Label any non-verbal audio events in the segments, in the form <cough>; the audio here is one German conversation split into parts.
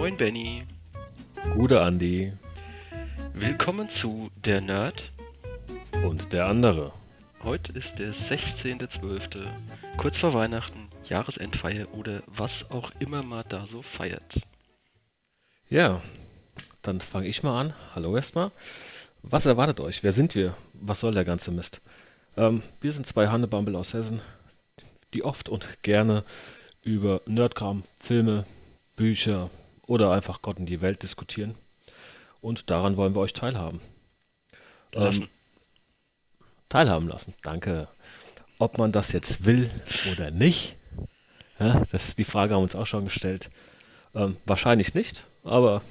Moin Benny. Gute Andi. Willkommen zu Der Nerd. Und der andere. Heute ist der 16.12. Kurz vor Weihnachten, Jahresendfeier oder was auch immer man da so feiert. Ja, dann fange ich mal an. Hallo erstmal. Was erwartet euch? Wer sind wir? Was soll der ganze Mist? Ähm, wir sind zwei Hannebambel aus Hessen, die oft und gerne über Nerdkram, Filme, Bücher oder einfach Gott und die Welt diskutieren. Und daran wollen wir euch teilhaben. Lassen. Ähm, teilhaben lassen, danke. Ob man das jetzt will oder nicht, ja, das ist die Frage, haben wir uns auch schon gestellt. Ähm, wahrscheinlich nicht, aber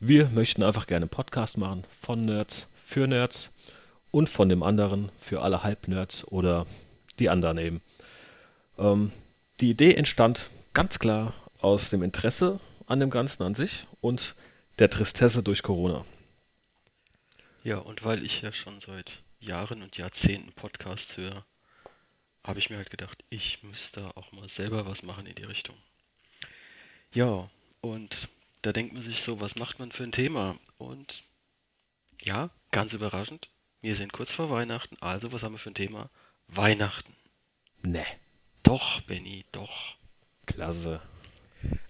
wir möchten einfach gerne einen Podcast machen von Nerds für Nerds und von dem anderen für alle Halbnerds oder die anderen eben. Ähm, die Idee entstand ganz klar aus dem Interesse an dem Ganzen an sich und der Tristesse durch Corona. Ja, und weil ich ja schon seit Jahren und Jahrzehnten Podcasts höre, habe ich mir halt gedacht, ich müsste auch mal selber was machen in die Richtung. Ja, und da denkt man sich so, was macht man für ein Thema? Und ja, ganz überraschend, wir sind kurz vor Weihnachten, also was haben wir für ein Thema? Weihnachten. Ne. Doch, Benny, doch. Klasse.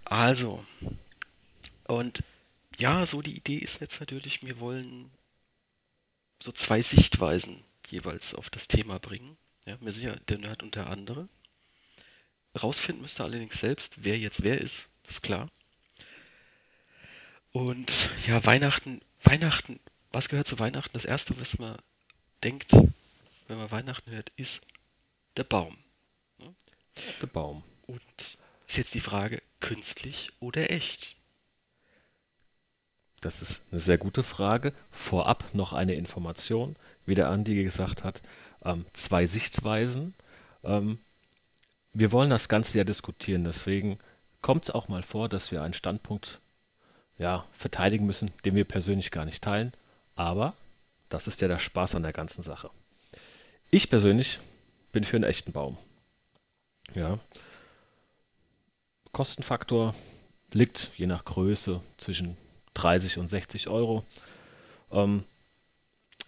Also, und ja, so die Idee ist jetzt natürlich, wir wollen so zwei Sichtweisen jeweils auf das Thema bringen. Ja, wir sind ja der Nerd und der andere. Rausfinden müsst ihr allerdings selbst, wer jetzt wer ist, ist klar. Und ja, Weihnachten, Weihnachten, was gehört zu Weihnachten? Das erste, was man denkt, wenn man Weihnachten hört, ist der Baum. Der Baum. Und ist jetzt die Frage, künstlich oder echt? Das ist eine sehr gute Frage. Vorab noch eine Information, wie der Andi gesagt hat, ähm, zwei Sichtweisen. Ähm, wir wollen das Ganze ja diskutieren, deswegen kommt es auch mal vor, dass wir einen Standpunkt ja, verteidigen müssen, den wir persönlich gar nicht teilen. Aber das ist ja der Spaß an der ganzen Sache. Ich persönlich bin für einen echten Baum. Ja. Kostenfaktor liegt je nach Größe zwischen 30 und 60 Euro. Ähm,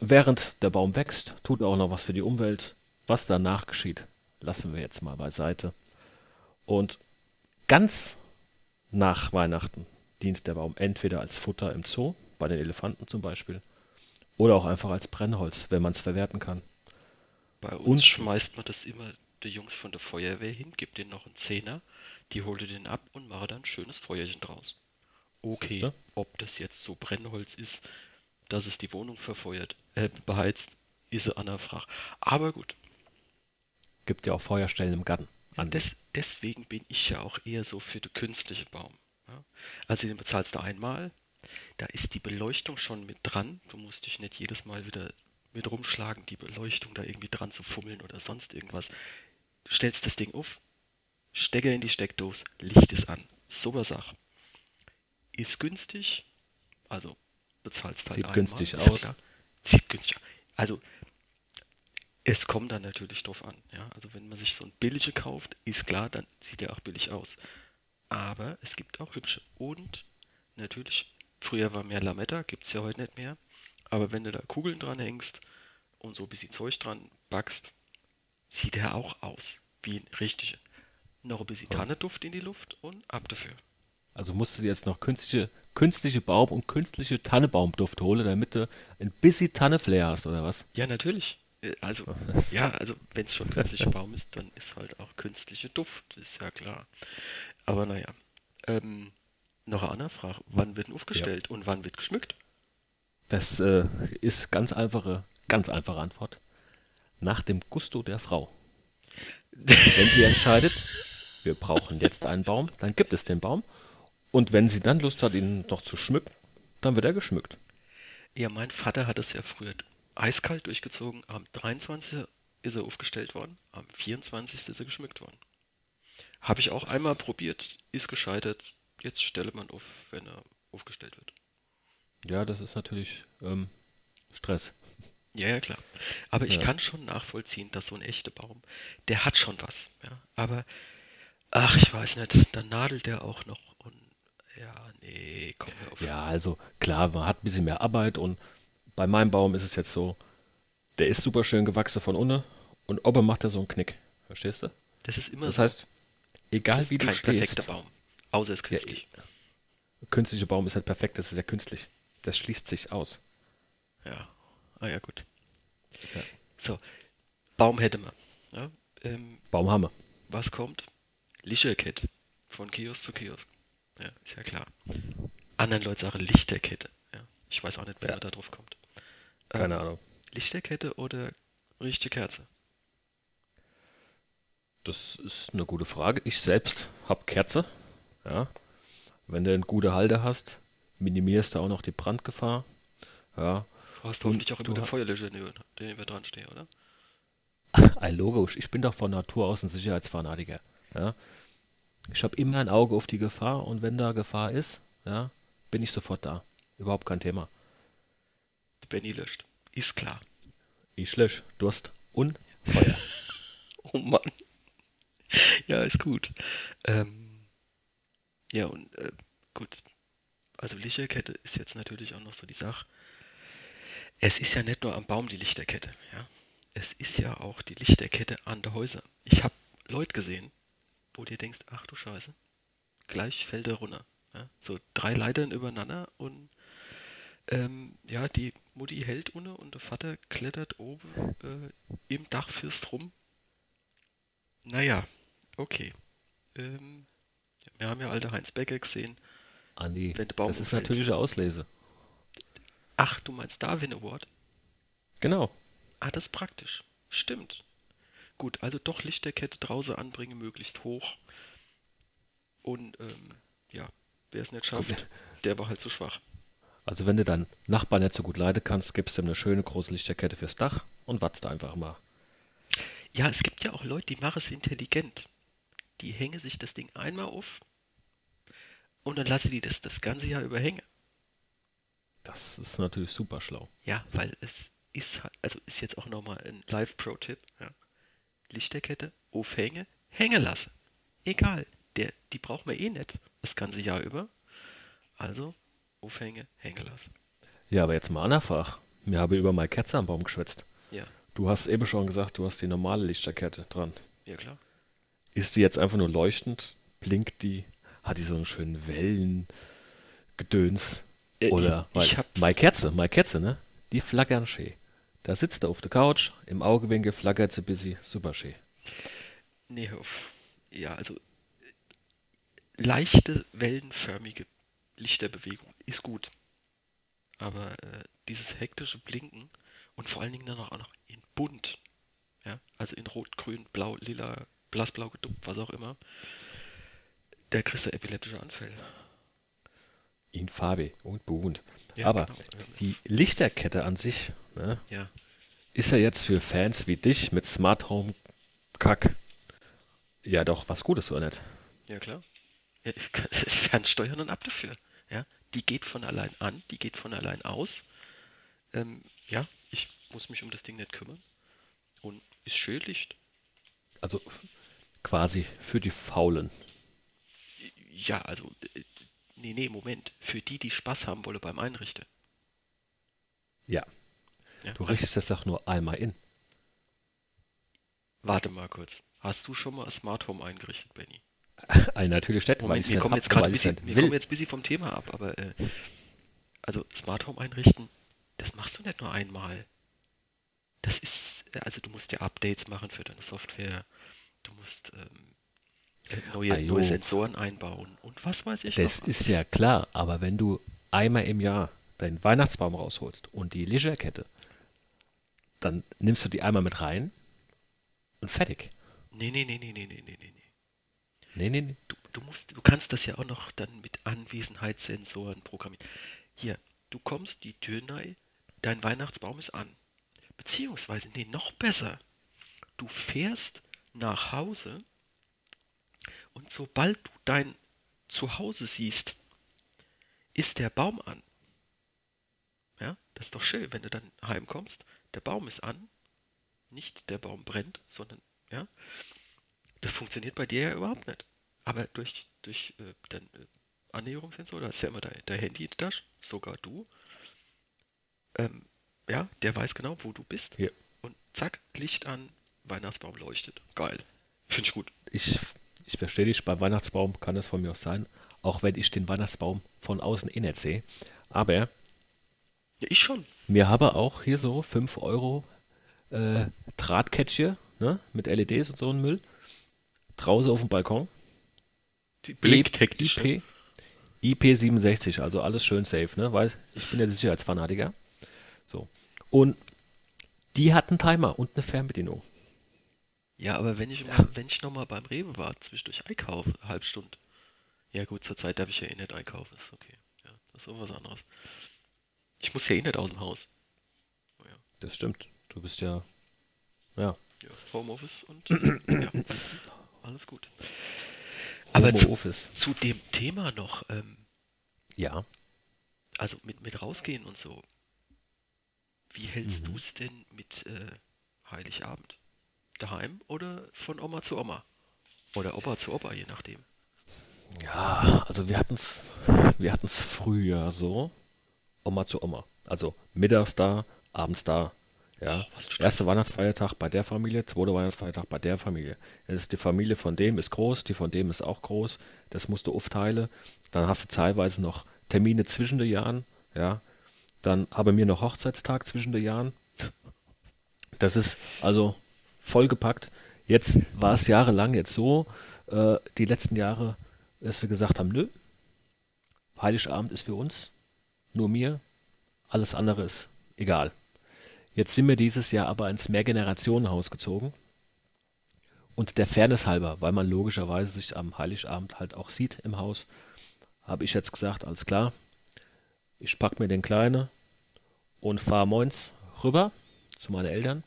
während der Baum wächst, tut er auch noch was für die Umwelt. Was danach geschieht, lassen wir jetzt mal beiseite. Und ganz nach Weihnachten dient der Baum entweder als Futter im Zoo, bei den Elefanten zum Beispiel, oder auch einfach als Brennholz, wenn man es verwerten kann. Bei uns Und schmeißt man das immer die Jungs von der Feuerwehr hin, gibt denen noch einen Zehner, die holte den ab und mache dann ein schönes Feuerchen draus. Okay, Siehste? ob das jetzt so Brennholz ist, dass es die Wohnung verfeuert, äh, beheizt, ist eine andere Frage. Aber gut. Gibt ja auch Feuerstellen im Garten. Des, deswegen bin ich ja auch eher so für den künstlichen Baum. Ja? Also den bezahlst du einmal, da ist die Beleuchtung schon mit dran. Du musst dich nicht jedes Mal wieder mit rumschlagen, die Beleuchtung da irgendwie dran zu fummeln oder sonst irgendwas. Du stellst das Ding auf, Stecker in die Steckdose, Licht ist an. Super Sache. Ist günstig, also bezahlst halt Sieht einmal. günstig aus. Klar. Sieht günstig aus. Also es kommt dann natürlich drauf an. Ja? Also wenn man sich so ein billige kauft, ist klar, dann sieht er auch billig aus. Aber es gibt auch hübsche. Und natürlich, früher war mehr Lametta, gibt es ja heute nicht mehr. Aber wenn du da Kugeln dran hängst und so ein bisschen Zeug dran backst, sieht er auch aus wie ein richtiger. Noch ein bisschen Tanneduft in die Luft und ab dafür. Also musst du dir jetzt noch künstliche, künstliche Baum- und künstliche Tannebaumduft holen, damit du ein bisschen Tanneflair hast, oder was? Ja, natürlich. Äh, also, ja, also wenn es schon künstlicher Baum ist, dann ist halt auch künstliche Duft, ist ja klar. Aber naja. Ähm, noch eine andere Frage. Wann wird aufgestellt ja. und wann wird geschmückt? Das äh, ist ganz einfache, ganz einfache Antwort. Nach dem Gusto der Frau. <laughs> Wenn sie entscheidet, wir brauchen jetzt einen Baum, dann gibt es den Baum. Und wenn sie dann Lust hat, ihn noch zu schmücken, dann wird er geschmückt. Ja, mein Vater hat es ja früher eiskalt durchgezogen. Am 23. ist er aufgestellt worden, am 24. ist er geschmückt worden. Habe ich auch einmal probiert, ist gescheitert. Jetzt stelle man auf, wenn er aufgestellt wird. Ja, das ist natürlich ähm, Stress. Ja, ja, klar. Aber ich ja. kann schon nachvollziehen, dass so ein echter Baum, der hat schon was. Ja? Aber, ach, ich weiß nicht, dann nadelt der auch noch. Und ja, nee, komm hör auf. Ja, also klar, man hat ein bisschen mehr Arbeit und bei meinem Baum ist es jetzt so, der ist super schön gewachsen von unten und oben macht er so einen Knick. Verstehst du? Das ist immer Das so. heißt, egal Das wie ist du kein perfekter stehst, Baum. Außer es ist künstlich. künstlicher Baum ist halt perfekt, das ist ja künstlich. Das schließt sich aus. Ja. Ah ja, gut. Ja. So, Baum hätte man. Ja? Ähm, Baumhammer. was kommt? Lichterkette. Von Kiosk zu Kiosk. Ja, ist ja klar. Anderen Leute sagen Lichterkette. Ja, ich weiß auch nicht, wer Ja. da drauf kommt. Keine Ähm, Ahnung. Lichterkette oder richtige Kerze? Das ist eine gute Frage. Ich selbst habe Kerze. Ja. Wenn du einen guten Halter hast, minimierst du auch noch die Brandgefahr. Ja. Du hast hoffentlich auch immer den Feuerlöscher, den den wir dran stehen, oder? <laughs> Ein logisch. Ich bin doch von Natur aus ein Sicherheitsfanatiker. Ja. Ich habe immer ein Auge auf die Gefahr und wenn da Gefahr ist, ja, bin ich sofort da. Überhaupt kein Thema. Benny löscht. Ist klar. Ich lösch Durst und <laughs> Feuer. Oh Mann. Ja, ist gut. Ähm, ja, und äh, gut. Also Lichterkette ist jetzt natürlich auch noch so die Sache. Es ist ja nicht nur am Baum die Lichterkette, ja. Es ist ja auch die Lichterkette an der Häuser. Ich habe Leute gesehen, wo du denkst, ach du Scheiße, gleich fällt er runter. Ja? So drei Leitern übereinander und ähm, ja, die Mutti hält unten und der Vater klettert oben äh, im Dachfirst rum. Naja, okay. Ähm, wir haben ja alte Heinz Becker gesehen. Andi, Wenn der Baum das ist umfällt. natürliche Auslese. Ach, du meinst Darwin Award? Genau. Ah, das ist praktisch. Stimmt. Gut, also doch Lichterkette draußen anbringen, möglichst hoch. Und ähm, ja, wer es nicht schafft, der war halt zu schwach. Also wenn du deinen Nachbarn nicht so gut leiden kannst, gibst du ihm eine schöne große Lichterkette fürs Dach und watzt einfach mal. Ja, es gibt ja auch Leute, die machen es intelligent. Die hängen sich das Ding einmal auf und dann lassen die das das ganze Jahr über hängen. Das ist natürlich super schlau. Ja, weil es ist halt, also ist jetzt auch nochmal ein Live-Pro-Tipp. Ja. Lichterkette, aufhänge, hängen lassen. Egal, der, die braucht man eh nicht das ganze Jahr über. Also aufhänge, hängen lassen. Ja, aber jetzt mal Anna-Fach. Wir haben über meine Kerze am Baum geschwätzt. Ja, Du hast eben schon gesagt, du hast die normale Lichterkette dran. ja klar. Ist die jetzt einfach nur leuchtend? Blinkt die? Hat die so einen schönen Wellengedöns? Äh, Oder, ich- ich meine Kerze, meine Kerze, ne? Die flackern schön. Da sitzt er auf der Couch, im Augewinkel flackert sie busy, super schön. Nee, auf. Ja, also leichte, wellenförmige Lichterbewegung ist gut. Aber äh, dieses hektische Blinken und vor allen Dingen dann auch noch in bunt, ja, also in rot, grün, blau, lila, blassblau geduppt, was auch immer, da kriegst du epileptische Anfälle. In Farbe und bunt. Ja, Aber genau. die Lichterkette an sich ne, Ja, ist ja jetzt für Fans wie dich mit Smart Home Kack ja doch was Gutes, oder nicht? ja klar. Ja, ich kann- <laughs> Fernsteuern und ab dafür. Ja, die geht von allein an, die geht von allein aus. Ähm, ja, ich muss mich um das Ding nicht kümmern. Und ist schön Licht. Also quasi für die Faulen. Ja, also, äh, nee, nee, Moment. Für die, die Spaß haben wollen beim Einrichten. Ja. Ja, Du richtest das doch nur einmal in. Warte mal kurz. Hast du schon mal ein Smart Home eingerichtet, Benny? Ein <laughs> natürlich nicht, Moment, wir kommen hab, jetzt gerade weil ein ich's bisschen, wir kommen jetzt ein bisschen vom Thema ab, aber äh, also Smart Home einrichten, das machst du nicht nur einmal. Das ist, äh, also du musst ja Updates machen für deine Software, du musst ähm, äh, neue, neue Sensoren einbauen und was weiß ich Das noch. ist ja klar, aber wenn du einmal im Jahr deinen Weihnachtsbaum rausholst und die Lichterkette, dann nimmst du die einmal mit rein und fertig. Nee, nee, nee, nee, nee, nee, nee, nee. Nee, nee, nee. Du, du musst, du kannst das ja auch noch dann mit Anwesenheitssensoren programmieren. Hier, du kommst die Tür rein, dein Weihnachtsbaum ist an. Beziehungsweise, nee, noch besser. Du fährst nach Hause und sobald du dein Zuhause siehst, ist der Baum an. Ja, das ist doch schön, wenn du dann heimkommst, der Baum ist an, nicht der Baum brennt, sondern, ja, das funktioniert bei dir ja überhaupt nicht. Aber durch, durch äh, dann, äh, Annäherungssensor, da ist ja immer dein, dein Handy in der Tasche, sogar du. Ähm, ja, der weiß genau, wo du bist. Ja. Und zack, Licht an, Weihnachtsbaum leuchtet. Geil. Finde ich gut. Ich, ich verstehe dich, beim Weihnachtsbaum kann es von mir aus sein, auch wenn ich den Weihnachtsbaum von außen eh nicht sehe. Aber Ja, ich schon. mir habe auch hier so 5 Euro äh, Drahtkettchen ne, mit LEDs und so ein Müll draußen auf dem Balkon. Die blinktechnisch. IP, IP67, also alles schön safe, ne? Weil ich bin ja Sicherheitsfanatiker. So. Und die hat einen Timer und eine Fernbedienung. Ja, aber wenn ich, mal, wenn ich nochmal beim Rewe war, zwischendurch einkaufe, halb Stunde. Ja gut, zur Zeit darf ich ja eh nicht einkaufen, ist okay. Ja, das ist auch was anderes. Ich muss ja eh nicht aus dem Haus. Das stimmt. Du bist ja. Ja. Ja, Homeoffice und <clears throat> ja, alles gut. Aber zu, zu dem Thema noch, ähm, Ja. also mit, mit rausgehen und so. Wie hältst du es denn mit äh, Heiligabend? Daheim oder von Oma zu Oma? Oder Opa zu Opa, je nachdem. Ja, also wir hatten es wir hatten's früher so, Oma zu Oma. Also mittags da, abends da. Ja, erster Weihnachtsfeiertag bei der Familie, zweiter Weihnachtsfeiertag bei der Familie. Es ist die Familie von dem ist groß, die von dem ist auch groß. Das musst du aufteilen. Dann hast du teilweise noch Termine zwischen den Jahren. Ja, dann haben wir noch Hochzeitstag zwischen den Jahren. Das ist also vollgepackt. Jetzt war es jahrelang jetzt so, äh, die letzten Jahre, dass wir gesagt haben, nö, Heiligabend ist für uns, nur mir, alles andere ist egal. Jetzt sind wir dieses Jahr aber ins Mehrgenerationenhaus gezogen. Und der Fairness halber, weil man logischerweise sich am Heiligabend halt auch sieht im Haus, habe ich jetzt gesagt, alles klar, ich pack mir den Kleinen und fahre moins rüber zu meinen Eltern.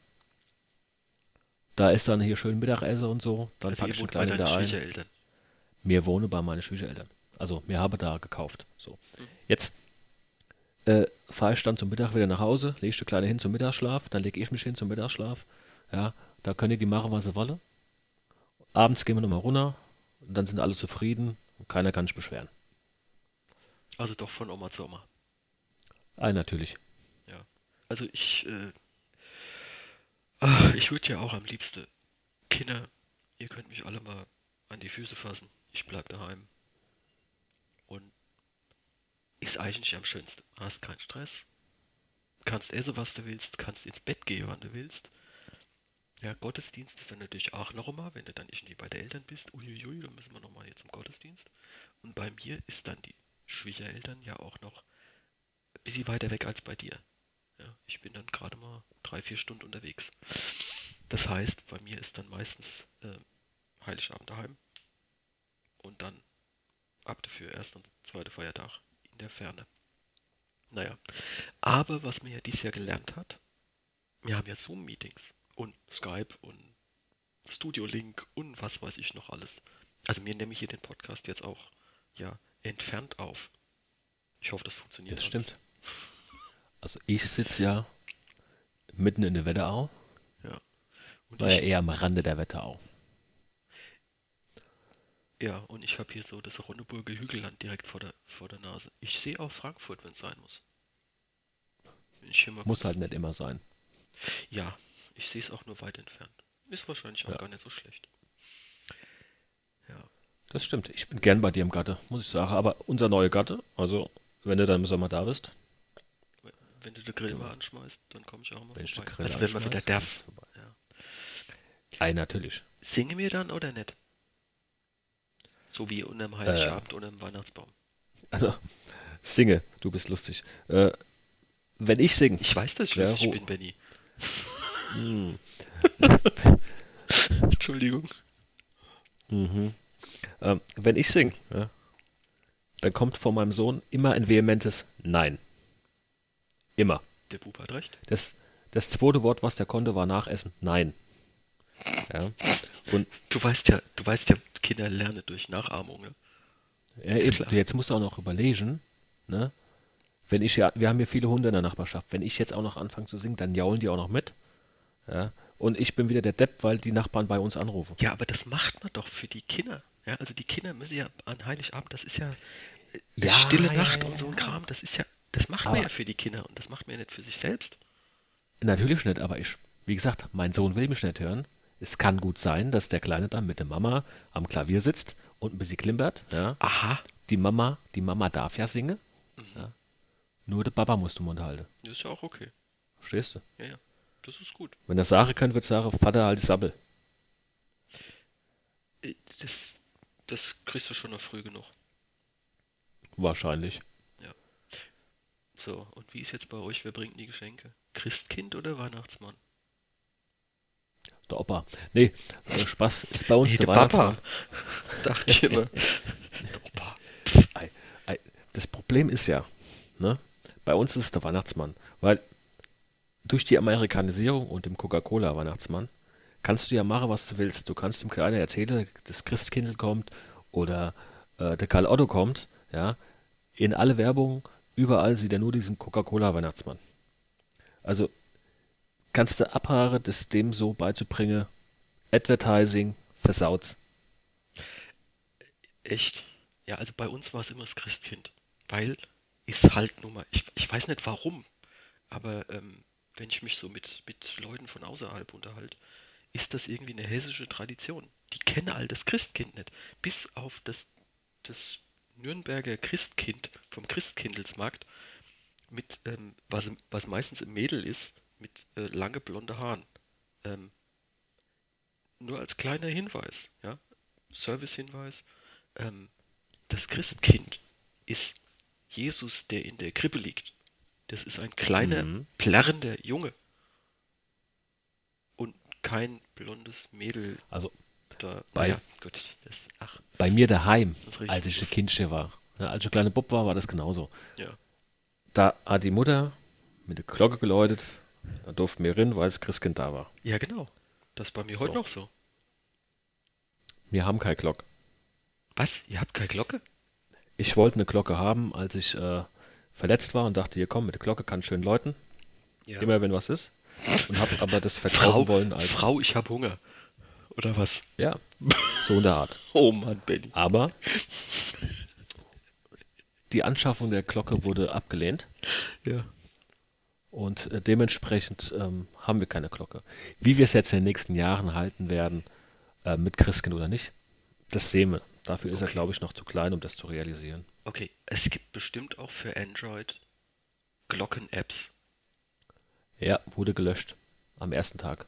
Da ist dann hier schön Mittagessen und so. Dann Also packe ich den Kleinen da ein. Mir wohne bei meinen Schwiegereltern. Also mir habe da gekauft. So. Jetzt äh, fahre ich dann zum Mittag wieder nach Hause, lege die Kleine hin zum Mittagsschlaf, dann lege ich mich hin zum Mittagsschlaf. Ja, da können die machen, was sie wollen. Abends gehen wir nochmal runter und dann sind alle zufrieden und keiner kann sich beschweren. Also doch von Oma zu Oma. Ah, natürlich. Ja. Also ich, äh, ach, ich würde ja auch am liebsten, Kinder, ihr könnt mich alle mal an die Füße fassen. Ich bleib daheim. Und ist eigentlich am schönsten. Hast keinen Stress. Kannst essen, was du willst. Kannst ins Bett gehen, wann du willst. Ja, Gottesdienst ist dann natürlich auch noch mal, wenn du dann irgendwie bei den Eltern bist. Uiuiui, dann müssen wir noch mal jetzt zum Gottesdienst. Und bei mir ist dann die Schwiegereltern ja auch noch ein bisschen weiter weg als bei dir. Ja, ich bin dann gerade mal drei, vier Stunden unterwegs. Das heißt, bei mir ist dann meistens äh, Heiligabend daheim und dann ab dafür erst und zweite Feiertag in der Ferne. Naja, aber was man ja dieses Jahr gelernt hat, wir haben ja Zoom-Meetings und Skype und Studio Link und was weiß ich noch alles. Also mir nehme ich hier den Podcast jetzt auch ja entfernt auf. Ich hoffe, das funktioniert. Das alles. stimmt. Also ich sitze ja mitten in der Wetterau, Ja. Und war ja eher am Rande der Wetterau. ja, und ich habe hier so das Ronneburger Hügelland direkt vor der, vor der Nase. Ich sehe auch Frankfurt, wenn es sein muss. Muss halt nicht immer sein. Ja, ich sehe es auch nur weit entfernt. Ist wahrscheinlich auch Ja. gar nicht so schlecht. Ja. Das stimmt. Ich bin gern bei dir im Gatte, muss ich sagen. Aber unser neuer Gatte, also wenn du dann im Sommer da bist, Wenn du den Grill mal anschmeißt, dann komme ich auch mal wenn vorbei. Grill also wenn man wieder darf. Ja. Ei, natürlich. Singen wir dann oder nicht? So wie unterm Heiligabend oder im Weihnachtsbaum. Also, singe, du bist lustig. Äh, wenn ich singe, Ich weiß, dass ich Ja, lustig bin, Benny. Hm. <laughs> Entschuldigung. ähm, wenn ich singe, ja, dann kommt von meinem Sohn immer ein vehementes Nein. Immer. Der Bub hat recht. Das, das zweite Wort, was der konnte, war Nachessen. Nein. Ja. Und Du weißt ja, du weißt ja, Kinder lernen durch Nachahmung. Ne? Ja, eben, jetzt musst du auch noch überlegen, ne? Wenn ich ja, wir haben hier viele Hunde in der Nachbarschaft. Wenn ich jetzt auch noch anfange zu singen, dann jaulen die auch noch mit. Ja? Und ich bin wieder der Depp, weil die Nachbarn bei uns anrufen. Ja, aber das macht man doch für die Kinder. Ja, also die Kinder müssen ja an Heiligabend, das ist ja Ja, Ja, Stille Nacht ja, und so ein. Kram, das ist ja, das macht man Aber- ja für die Kinder und das macht man ja nicht für sich selbst. Natürlich nicht, aber ich, wie gesagt, mein Sohn will mich nicht hören. Es kann gut sein, dass der Kleine dann mit der Mama am Klavier sitzt und ein bisschen klimpert. Ja. Aha, Die Mama, die Mama darf ja singen. Ja. Nur der Papa muss den Mund halten. das ist ja auch okay. Verstehst du? Ja, ja, das ist gut. Wenn er sagen könnte, wird sagen, Vater, halt Sabbel. Äh, Das, das kriegst du schon noch früh genug. Wahrscheinlich. So, und wie ist jetzt bei euch, wer bringt die Geschenke? Christkind oder Weihnachtsmann? Der Opa. Nee, äh, Spaß ist bei uns Nee, der der Papa. Weihnachtsmann. <laughs> Dachte ich immer. <laughs> Der Opa. Das Problem ist ja, ne, bei uns ist es der Weihnachtsmann, weil durch die Amerikanisierung und dem Coca-Cola-Weihnachtsmann kannst du ja machen, was du willst. Du kannst dem Kleinen erzählen, das Christkindl kommt oder äh, der Karl Otto kommt, ja. In alle Werbung, überall sieht er nur diesen Coca-Cola-Weihnachtsmann. Also kannst du abhaare, das dem so beizubringen, Advertising versaut's. Echt? Ja, also bei uns war es immer das Christkind. Weil ist halt nun mal, ich, ich weiß nicht warum, aber ähm, wenn ich mich so mit, mit Leuten von außerhalb unterhalte, ist das irgendwie eine hessische Tradition. Die kennen all das Christkind nicht. Bis auf das, das Nürnberger Christkind vom Christkindlesmarkt, mit, ähm, was, was meistens ein Mädel ist, mit äh, lange blonde Haaren. Ähm, nur als kleiner Hinweis, ja, Service-Hinweis, ähm, das Christkind ist Jesus, der in der Krippe liegt. Das ist ein kleiner, Mhm. plärrender Junge. Und kein blondes Mädel Also da. Bei- Naja, gut. Das, bei mir daheim, als ich ein. Kindchen war. Ja, als ich ein kleiner Bub war, war das genauso. ja. Da hat die Mutter mit der Glocke geläutet, da durften wir rein, weil das Christkind da war. Ja, genau. Das ist bei mir So. heute noch so. Wir haben keine Glocke. Was? Ihr habt keine Glocke? Ich wollte eine Glocke haben, als ich äh, verletzt war und dachte, hier komm, mit der Glocke kann schön läuten, Ja. immer wenn was ist. Und habe aber das verkaufen Frau, wollen als Frau, ich habe Hunger. Oder was? ja, so in der Art. <laughs> Oh Mann, Benny. Aber die Anschaffung der Glocke wurde abgelehnt Ja. und äh, dementsprechend ähm, haben wir keine Glocke. Wie wir es jetzt in den nächsten Jahren halten werden, äh, mit Christkind oder nicht, das sehen wir. Dafür ist er, glaube ich, noch zu klein, um das zu realisieren. Okay, es gibt bestimmt auch für Android Glocken-Apps. Ja, wurde gelöscht am ersten Tag.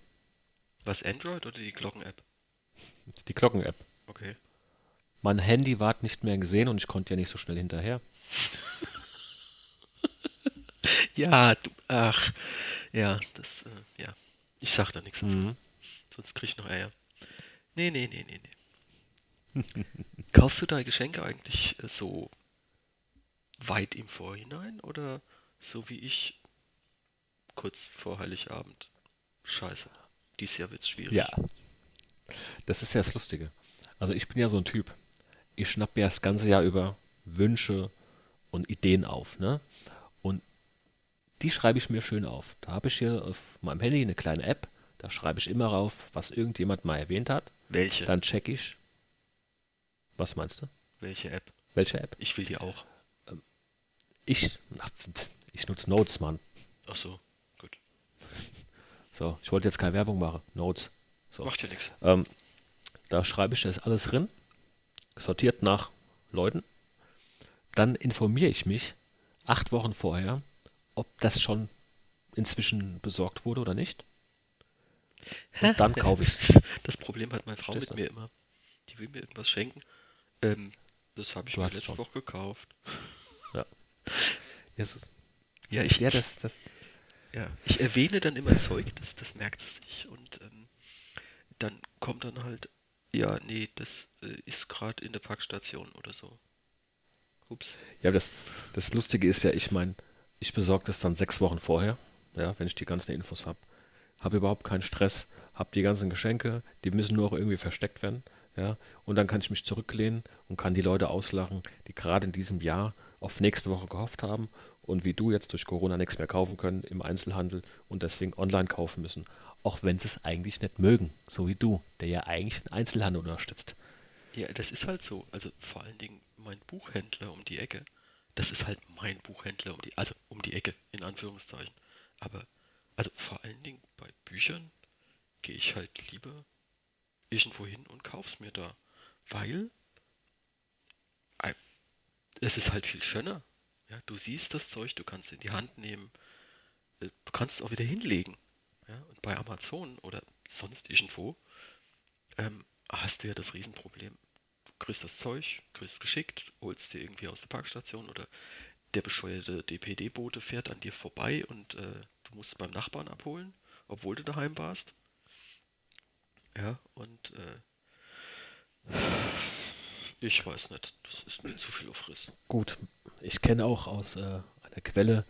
Was, Android oder die Glocken-App? Die Glocken-App. Okay. Mein Handy ward nicht mehr gesehen und ich konnte ja nicht so schnell hinterher. <laughs> Ja, du, ach, ja, das, äh, ja. Ich sag da nichts dazu. Mhm. Sonst krieg ich noch Eier. Nee, nee, nee, nee, nee. <laughs> Kaufst du deine Geschenke eigentlich äh, so weit im Vorhinein oder so wie ich kurz vor Heiligabend? Scheiße. Dies Jahr wird's schwierig. Ja. Das ist ja das Lustige. Also ich bin ja so ein Typ. Ich schnapp mir das ganze Jahr über Wünsche und Ideen auf, ne? Und die schreibe ich mir schön auf. Da habe ich hier auf meinem Handy eine kleine App, da schreibe ich immer rauf, was irgendjemand mal erwähnt hat. Welche? Dann check ich. Was meinst du? Welche App? Welche App? Ich will die auch. Ich, ach, ich nutze Notes, Mann. Ach so. So, ich wollte jetzt keine Werbung machen. Notes. So. Macht ja nichts. Ähm, da schreibe ich das alles drin, sortiert nach Leuten. Dann informiere ich mich acht Wochen vorher, ob das schon inzwischen besorgt wurde oder nicht. Und dann kaufe ich es. <laughs> Das Problem hat meine Frau Verstehst mit du? mir immer. Die will mir irgendwas schenken. Ähm, das habe ich Du mir letzte schon. Woche gekauft. <laughs> Jesus. Ja, ich, Ja, das, das. Ja, ich erwähne dann immer Zeug, das, das merkt sie sich. Und ähm, dann kommt dann halt, ja, nee, das äh, ist gerade in der Packstation oder so. Ups. Ja, das, das Lustige ist ja, ich meine, ich besorge das dann sechs Wochen vorher, ja, wenn ich die ganzen Infos habe. Habe überhaupt keinen Stress, habe die ganzen Geschenke, die müssen nur auch irgendwie versteckt werden, ja. Und dann kann ich mich zurücklehnen und kann die Leute auslachen, die gerade in diesem Jahr auf nächste Woche gehofft haben und wie du jetzt durch Corona nichts mehr kaufen können im Einzelhandel und deswegen online kaufen müssen. Auch wenn sie es eigentlich nicht mögen, so wie du, der ja eigentlich den Einzelhandel unterstützt. Ja, das ist halt so. Also vor allen Dingen mein Buchhändler um die Ecke, das ist halt mein Buchhändler um die, also um die Ecke, in Anführungszeichen. Aber, also vor allen Dingen bei Büchern gehe ich halt lieber irgendwo hin und kauf's mir da. Weil äh, es ist halt viel schöner. Ja, du siehst das Zeug, du kannst es in die Hand nehmen, äh, du kannst es auch wieder hinlegen. Ja, und bei Amazon oder sonst irgendwo ähm, hast du ja das Riesenproblem. Du kriegst das Zeug, kriegst es geschickt, holst dir irgendwie aus der Parkstation oder der bescheuerte DPD-Bote fährt an dir vorbei und äh, du musst es beim Nachbarn abholen, obwohl du daheim warst. Ja, und äh, ich weiß nicht, das ist mir zu viel auf Riss. Gut, ich kenne auch aus äh, einer Quelle,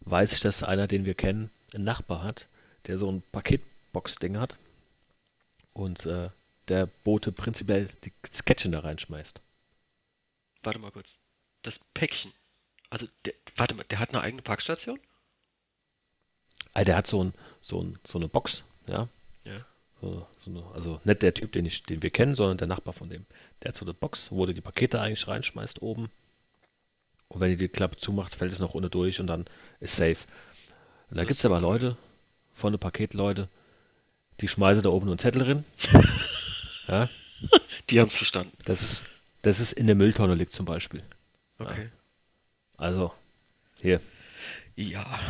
weiß ich, dass einer, den wir kennen, einen Nachbar hat, der so ein Paketbox-Ding hat und äh, der Bote prinzipiell die Sketchen da reinschmeißt. Warte mal kurz. Das Päckchen. Also, der, warte mal, der hat eine eigene Parkstation? Ah, der hat so, ein, so, ein, so eine Box, ja. Ja. So, so eine, also nicht der Typ, den, ich, den wir kennen, sondern der Nachbar von dem. Der hat so eine Box, wo du die Pakete eigentlich reinschmeißt oben. Und wenn ihr die Klappe zumacht, fällt es noch unten durch und dann ist safe. Und da gibt es aber Leute, von den Paketleute, die schmeißen da oben einen Zettel drin. <laughs> ja, Die haben es verstanden. das ist, das ist in der Mülltonne liegt zum Beispiel. Okay. Also, hier, Ja.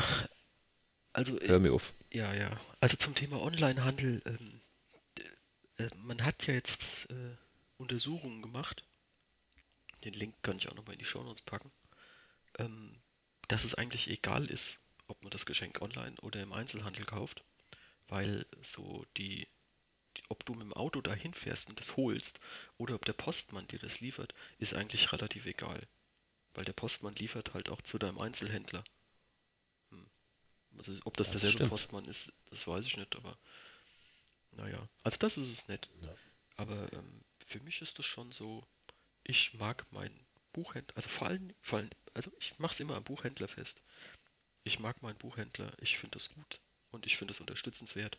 Also, hör mir auf. Ja, ja. Also zum Thema Onlinehandel, ähm, äh, man hat ja jetzt äh, Untersuchungen gemacht. Den Link kann ich auch nochmal in die Shownotes packen. Ähm, dass es eigentlich egal ist, ob man das Geschenk online oder im Einzelhandel kauft, weil so die, die ob du mit dem Auto dahin fährst und das holst oder ob der Postmann dir das liefert, ist eigentlich relativ egal. Weil der Postmann liefert halt auch zu deinem Einzelhändler. Also ob das, Das derselbe stimmt. Postmann ist, das weiß ich nicht, aber naja. Also das ist es nicht. Ja. Aber ähm, für mich ist das schon so, ich mag meinen Buchhändler, also vor allem, vor allem also ich mache es immer am Buchhändler fest. Ich mag meinen Buchhändler, ich finde das gut und ich finde es unterstützenswert.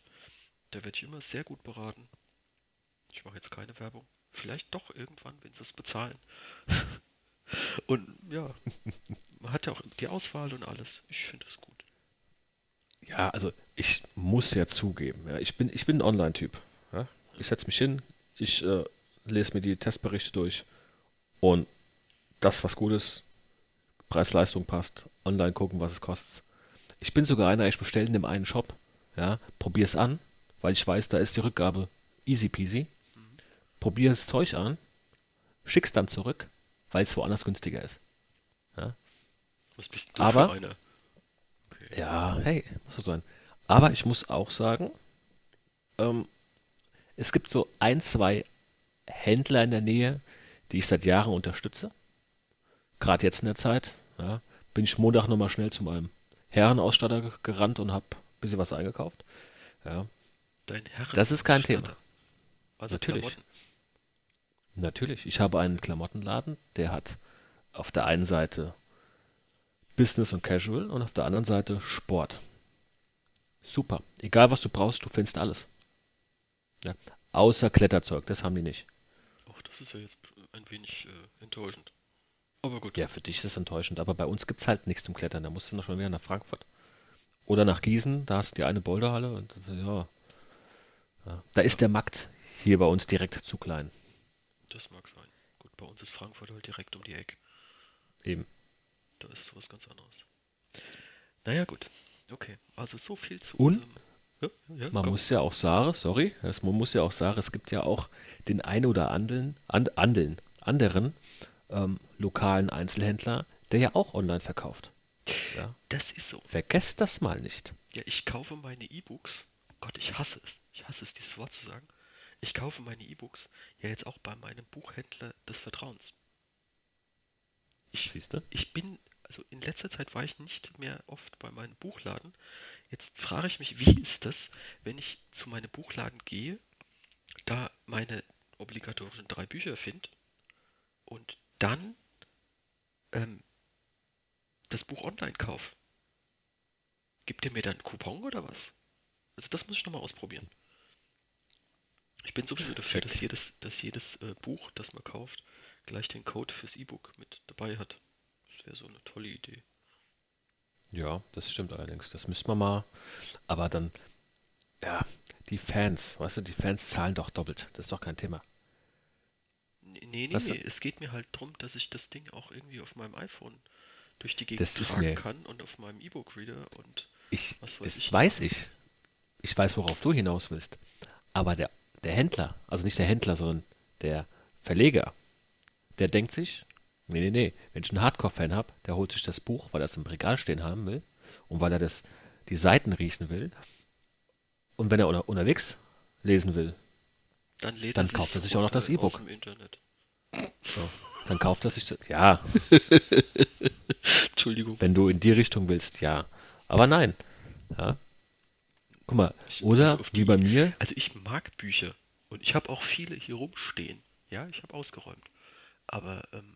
Da werde ich immer sehr gut beraten. Ich mache jetzt keine Werbung. Vielleicht doch irgendwann, wenn sie es bezahlen. <laughs> und ja, <laughs> man hat ja auch die Auswahl und alles. Ich finde es gut. Ja, also ich muss ja zugeben, ja, ich bin, ich bin ein Online-Typ. Ja? Ich setze mich hin, ich äh, lese mir die Testberichte durch und das, was gut ist, Preis-Leistung passt, online gucken, was es kostet. Ich bin sogar einer, ich bestelle in dem einen Shop, ja, probiere es an, weil ich weiß, da ist die Rückgabe easy peasy. Probiere das Zeug an, schick's dann zurück, weil es woanders günstiger ist. Was bist du Aber- für einer? Ja, hey, muss so sein. Aber ich muss auch sagen, ähm, es gibt so ein, zwei Händler in der Nähe, die ich seit Jahren unterstütze. Gerade jetzt in der Zeit. Ja, bin ich Montag nochmal schnell zu meinem Herrenausstatter ge- gerannt und habe ein bisschen was eingekauft. Ja, Dein Herren Das ist kein Thema. Also Natürlich. Klamotten. natürlich. Ich habe einen Klamottenladen, der hat auf der einen Seite Business und Casual und auf der anderen Seite Sport. Super. Egal was du brauchst, du findest alles. Ja. Außer Kletterzeug, das haben die nicht. Och, das ist ja jetzt ein wenig äh, enttäuschend. Aber gut. Ja, für dich ist es enttäuschend, aber bei uns gibt es halt nichts zum Klettern. Da musst du noch schon wieder nach Frankfurt. Oder nach Gießen, da hast du die eine Boulderhalle und ja. ja. Da ist der Markt hier bei uns direkt zu klein. Das mag sein. Gut, bei uns ist Frankfurt halt direkt um die Ecke. Eben. Da ist es was ganz anderes. Naja, gut. Okay, also so viel zu Und? Ja, ja, Man komm. muss ja auch sagen, sorry, man muss ja auch sagen, es gibt ja auch den ein oder anderen, and, andeln, anderen ähm, lokalen Einzelhändler, der ja auch online verkauft. Ja. Das ist so. Vergesst das mal nicht. Ja, ich kaufe meine E-Books. Gott, ich hasse es. Ich hasse es, dieses Wort zu sagen. Ich kaufe meine E-Books ja jetzt auch bei meinem Buchhändler des Vertrauens. Ich, Siehst du? ich bin, also in letzter Zeit war ich nicht mehr oft bei meinem Buchladen. Jetzt frage ich mich, wie ist das, wenn ich zu meinem Buchladen gehe, da meine obligatorischen drei Bücher finde und dann ähm, das Buch online kaufe? Gibt ihr mir dann einen Coupon oder was? Also das muss ich nochmal ausprobieren. Ich bin sowieso dafür, dass jedes, dass jedes äh, Buch, das man kauft, gleich den Code fürs E-Book mit dabei hat. Wäre so eine tolle Idee. Ja, das stimmt allerdings. Das müsste man mal. Aber dann, ja, die Fans, weißt du, die Fans zahlen doch doppelt. Das ist doch kein Thema. Nee, nee, Was- nee, es geht mir halt darum, dass ich das Ding auch irgendwie auf meinem iPhone durch die Gegend Das tragen mir- kann und auf meinem E-Book-Reader und Ich, Was weiß das ich. weiß ich. Ich weiß, worauf du hinaus willst. Aber der, der Händler, also nicht der Händler, sondern der Verleger, der denkt sich, nee, nee, nee, wenn ich einen Hardcore-Fan habe, der holt sich das Buch, weil er es im Regal stehen haben will und weil er das, die Seiten riechen will. Und wenn er unter, unterwegs lesen will, dann Dann kauft er sich auch noch das E-Book. so, dann kauft er sich, das- ja, <laughs> Entschuldigung. wenn du in die Richtung willst, ja. Aber nein. Ja. Guck mal, Ich- oder also wie bei mir, Also ich mag Bücher und ich habe auch viele hier rumstehen. Ja, ich habe ausgeräumt. Aber ähm,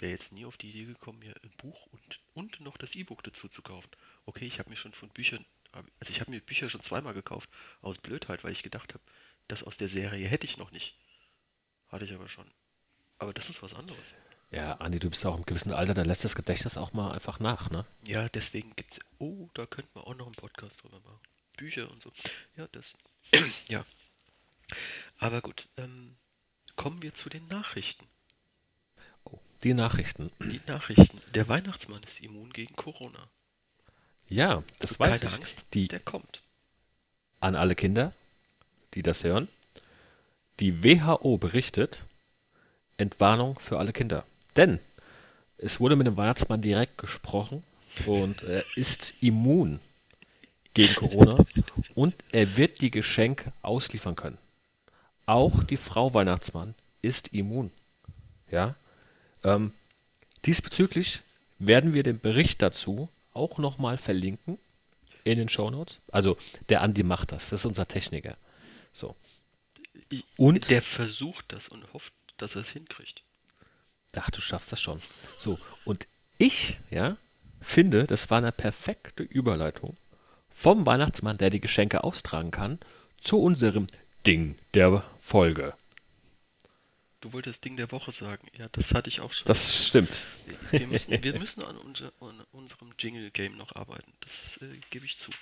wäre jetzt nie auf die Idee gekommen, mir ein Buch und, und noch das E-Book dazu zu kaufen. Okay, ich habe mir schon von Büchern, also ich habe mir Bücher schon zweimal gekauft, aus Blödheit, weil ich gedacht habe, das aus der Serie hätte ich noch nicht. Hatte ich aber schon. Aber das ist was anderes. ja, Andi, du bist auch im gewissen Alter, da lässt das Gedächtnis auch mal einfach nach, ne? Ja, deswegen gibt's. Oh, da könnten wir auch noch einen Podcast drüber machen. Bücher und so. Ja, das. <clears throat> ja. Aber gut, ähm, kommen wir zu den Nachrichten. Die Nachrichten. Die Nachrichten. Der Weihnachtsmann ist immun gegen Corona. Ja, das Also weiß keine ich. Angst, Die der kommt. an alle Kinder, die das hören. Die WHO berichtet, Entwarnung für alle Kinder. Denn es wurde mit dem Weihnachtsmann direkt gesprochen und er ist immun gegen Corona und er wird die Geschenke ausliefern können. Auch die Frau Weihnachtsmann ist immun. Ja. Ähm, diesbezüglich werden wir den Bericht dazu auch nochmal verlinken in den Shownotes. Also der Andi macht das, das ist unser Techniker. So. Und- Der versucht das und hofft, dass er es hinkriegt. Ach, du schaffst das schon. So, und ich, ja, finde, das war eine perfekte Überleitung vom Weihnachtsmann, der die Geschenke austragen kann, zu unserem Ding der Folge. Du wolltest Ding der Woche sagen. Ja, das hatte ich auch schon. Das stimmt. Wir müssen, wir müssen an, unser, an unserem Jingle-Game noch arbeiten. Das äh, gebe ich zu.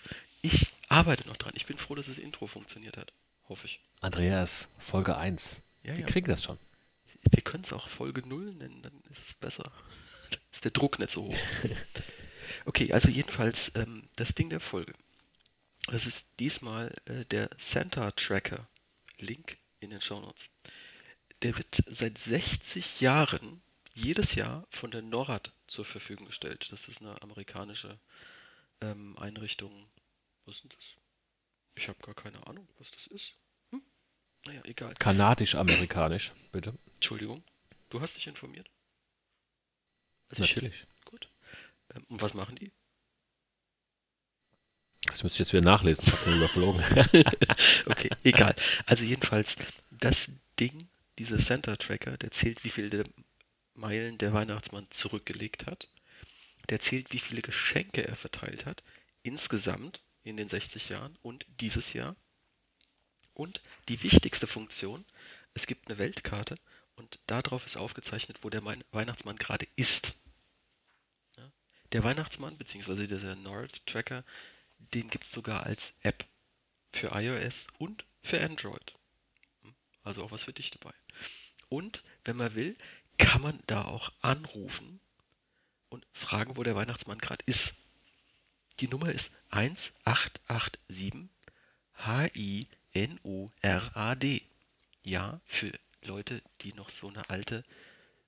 Ich arbeite noch dran. Ich bin froh, dass das Intro funktioniert hat. Hoffe ich. Andreas, Folge 1. Ja, Wir ja. kriegen das schon. Wir können es auch Folge 0 nennen, dann ist es besser. <laughs> ist der Druck nicht so hoch. <laughs> Okay, also jedenfalls ähm, das Ding der Folge. Das ist diesmal äh, der Santa Tracker. Link in den Shownotes. Der wird seit 60 Jahren jedes Jahr von der NORAD zur Verfügung gestellt. Das ist eine amerikanische ähm, Einrichtung. Was ist denn das? Ich habe gar keine Ahnung, was das ist. Hm? Naja, egal. Kanadisch-amerikanisch, bitte. Entschuldigung, du hast dich informiert? Also ich- Natürlich. Gut. Ähm, und was machen die? Das müsste ich jetzt wieder nachlesen, ich habe mir überflogen. <laughs> Okay, egal. Also jedenfalls, das Ding, dieser Center Tracker, der zählt, wie viele Meilen der Weihnachtsmann zurückgelegt hat. Der zählt, wie viele Geschenke er verteilt hat. Insgesamt in den 60 Jahren und dieses Jahr. Und die wichtigste Funktion, es gibt eine Weltkarte und darauf ist aufgezeichnet, wo der Weihnachtsmann gerade ist. Der Weihnachtsmann, beziehungsweise dieser Nord-Tracker, den gibt es sogar als App für iOS und für Android. Also auch was für dich dabei. Und wenn man will, kann man da auch anrufen und fragen, wo der Weihnachtsmann gerade ist. Die Nummer ist 1887 H-I-N-O-R-A-D. Ja, für Leute, die noch so eine alte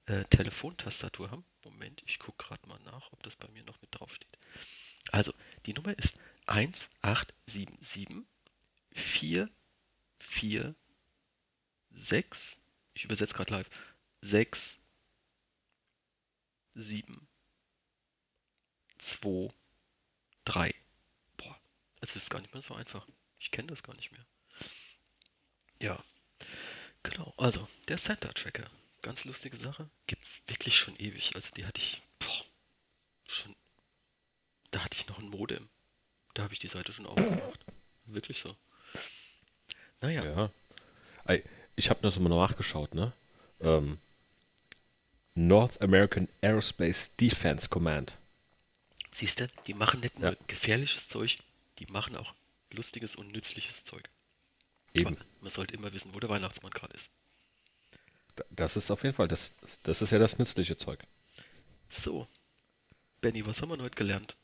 äh, Telefontastatur haben. Moment, ich gucke gerade mal nach, ob das bei mir noch mit drauf steht. Also, die Nummer ist 1877 4 4 6 ich übersetze gerade live 6 7 2 3 Boah, es ist gar nicht mehr so einfach. Ich kenne das gar nicht mehr. Ja, genau. Also, der Santa Tracker. Ganz lustige Sache. Gibt's wirklich schon ewig. Also, die hatte ich boah, schon. Da hatte ich noch ein Modem. Da habe ich die Seite schon aufgemacht. Wirklich so. Naja, Ja. Ich habe das mal nachgeschaut, ne? ähm, North American Aerospace Defense Command. Siehst du, die machen nicht nur Ja. gefährliches Zeug, die machen auch lustiges und nützliches Zeug. Eben. Aber man sollte immer wissen, wo der Weihnachtsmann gerade ist. Das ist auf jeden Fall, das, das ist ja das nützliche Zeug. So, Benny, was haben wir heute gelernt?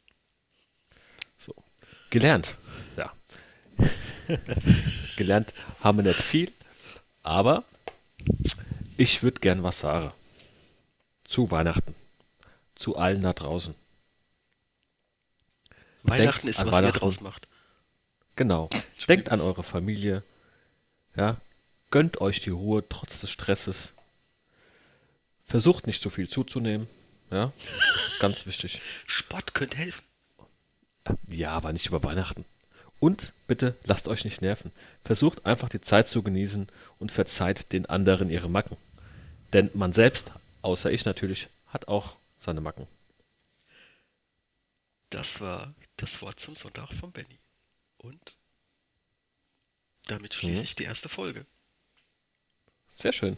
So. Gelernt. Ja. <laughs> Gelernt haben wir nicht viel, aber ich würde gern was sagen. Zu Weihnachten. Zu allen da draußen. Weihnachten ist, an was ihr Weihnachten. draus macht. Genau. Denkt an eure Familie. Ja. Gönnt euch die Ruhe trotz des Stresses. Versucht nicht so viel zuzunehmen. Ja. Das ist ganz wichtig. Sport könnte helfen. Ja, aber nicht über Weihnachten. Und bitte lasst euch nicht nerven. Versucht einfach die Zeit zu genießen und verzeiht den anderen ihre Macken. Denn man selbst, außer ich natürlich, hat auch seine Macken. Das war das Wort zum Sonntag von Benny. Und damit schließe Mhm. ich die erste Folge. Sehr schön.